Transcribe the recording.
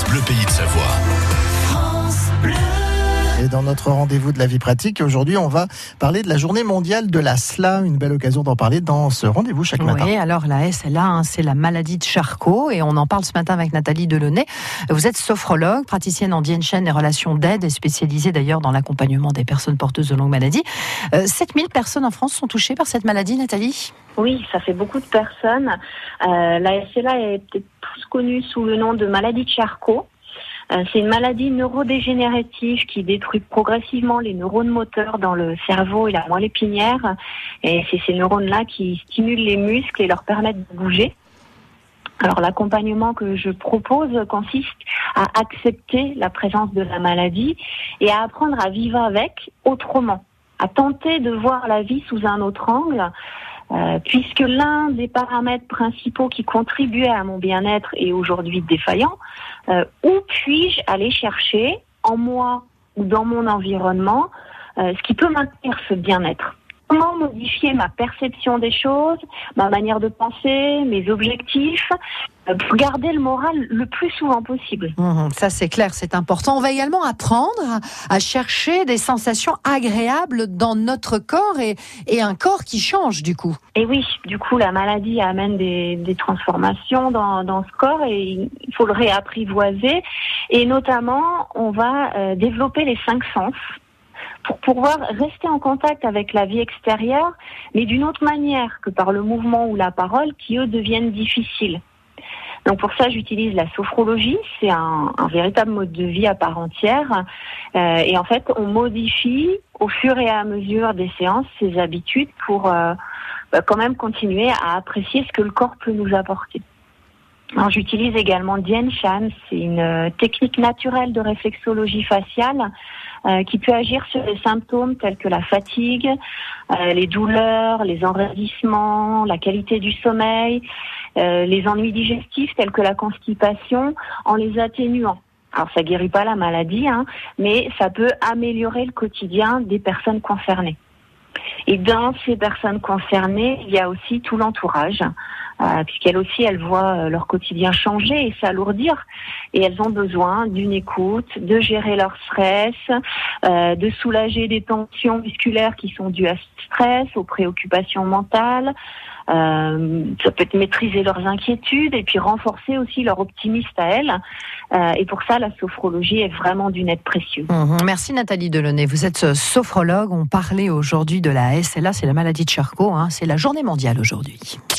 France Bleu Pays de Savoie. Et dans notre rendez-vous de la vie pratique, aujourd'hui, on va parler de la journée mondiale de la SLA. Une belle occasion d'en parler dans ce rendez-vous chaque matin. Oui, alors la SLA, hein, c'est la maladie de Charcot et on en parle ce matin avec Nathalie Delaunay. Vous êtes sophrologue, praticienne en Chaîne et relations d'aide et spécialisée d'ailleurs dans l'accompagnement des personnes porteuses de longues maladies. Euh, 7000 personnes en France sont touchées par cette maladie, Nathalie? Oui, ça fait beaucoup de personnes. Euh, la SLA est peut-être connue sous le nom de maladie de Charcot. Euh, c'est une maladie neurodégénérative qui détruit progressivement les neurones moteurs dans le cerveau et la moelle épinière. Et c'est ces neurones-là qui stimulent les muscles et leur permettent de bouger. Alors l'accompagnement que je propose consiste à accepter la présence de la maladie et à apprendre à vivre avec autrement, à tenter de voir la vie sous un autre angle, euh, puisque l'un des paramètres principaux qui contribuait à mon bien-être est aujourd'hui défaillant, euh, où puis-je aller chercher en moi ou dans mon environnement euh, ce qui peut maintenir ce bien-être? Comment modifier ma perception des choses, ma manière de penser, mes objectifs, euh, pour garder le moral le plus souvent possible. Mmh, ça c'est clair, c'est important. On va également apprendre à chercher des sensations agréables dans notre corps et, et un corps qui change du coup. Et oui, du coup la maladie amène des, des transformations dans, dans, ce corps et il faut le réapprivoiser. Et notamment, on va euh, développer les cinq sens pour pouvoir rester en contact avec la vie extérieure, mais d'une autre manière que par le mouvement ou la parole qui, eux, deviennent difficiles. Donc pour ça, j'utilise la sophrologie. C'est un, véritable mode de vie à part entière. Euh, et en fait, on modifie au fur et à mesure des séances ses habitudes pour euh, bah, quand même continuer à apprécier ce que le corps peut nous apporter. J'utilise également Dien Shan, c'est une euh, technique naturelle de réflexologie faciale euh, qui peut agir sur les symptômes tels que la fatigue, euh, les douleurs, les enraidissements, la qualité du sommeil, euh, les ennuis digestifs tels que la constipation, en les atténuant. Alors ça guérit pas la maladie, hein, mais ça peut améliorer le quotidien des personnes concernées. Et dans ces personnes concernées, il y a aussi tout l'entourage, puisqu'elles aussi, elles voient euh, leur quotidien changer et s'alourdir, et elles ont besoin d'une écoute, de gérer leur stress, euh, de soulager des tensions musculaires qui sont dues à ce stress, aux préoccupations mentales. Euh, ça peut être maîtriser leurs inquiétudes et puis renforcer aussi leur optimisme à elles. Euh, et pour ça, la sophrologie est vraiment d'une aide précieuse. Mmh. Merci Nathalie Delaunay. Vous êtes sophrologue. On parlait aujourd'hui de la SLA, c'est la maladie de Charcot. Hein. C'est la journée mondiale aujourd'hui.